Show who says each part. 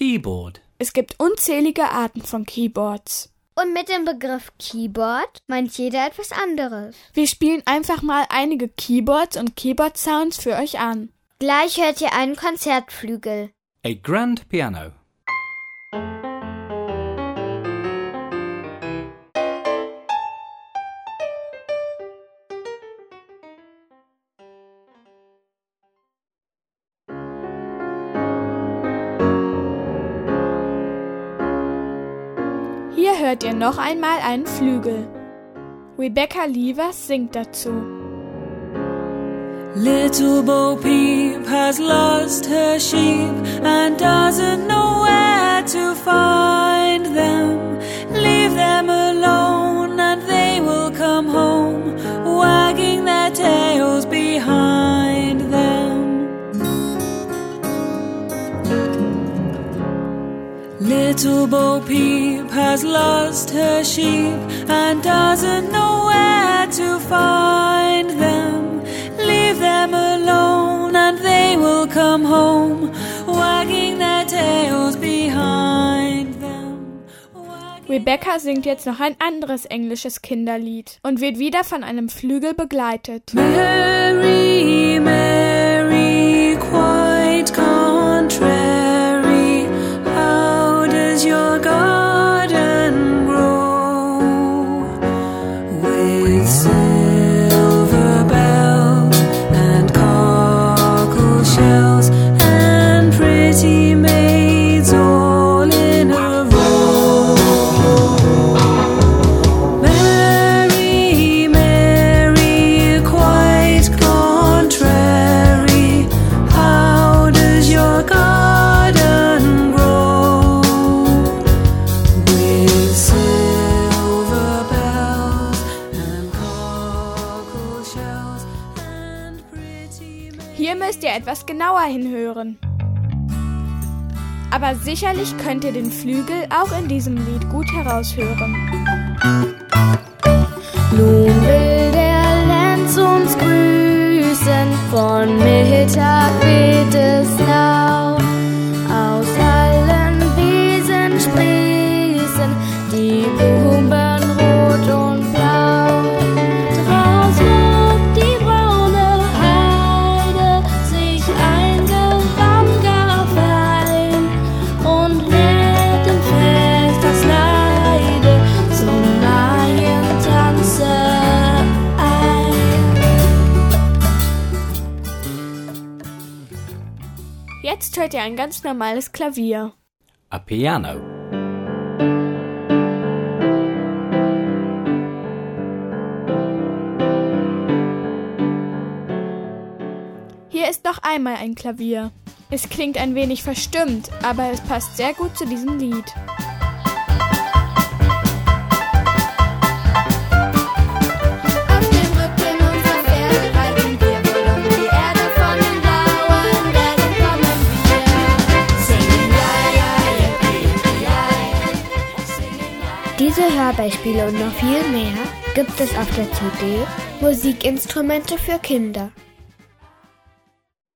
Speaker 1: keyboard?
Speaker 2: Es gibt unzählige Arten von Keyboards.
Speaker 3: Und mit dem Begriff Keyboard meint jeder etwas anderes.
Speaker 2: Wir spielen einfach mal einige Keyboards und Keyboard-Sounds für euch an.
Speaker 3: Gleich hört ihr einen Konzertflügel.
Speaker 1: A grand piano.
Speaker 2: Hört ihr noch einmal einen Flügel. Rebecca Leavers singt dazu.
Speaker 4: Little Bo Peep has lost her sheep and doesn't know where to find them. Little Bo Peep has lost her sheep and doesn't know where to find them. Leave them alone and they will come home, wagging their tails behind them.
Speaker 2: Rebecca singt jetzt noch ein anderes englisches Kinderlied und wird wieder von einem Flügel begleitet.
Speaker 4: Mary, Mary,
Speaker 2: Hier müsst ihr etwas genauer hinhören. Aber sicherlich könnt ihr den Flügel auch in diesem Lied gut heraushören.
Speaker 3: Von Mittag weht es lau.
Speaker 2: Jetzt hört ihr ein ganz normales Klavier.
Speaker 1: A piano.
Speaker 2: Hier ist noch einmal ein Klavier. Es klingt ein wenig verstimmt, aber es passt sehr gut zu diesem Lied.
Speaker 3: Diese Hörbeispiele und noch viel mehr gibt es auf der CD Musikinstrumente für Kinder.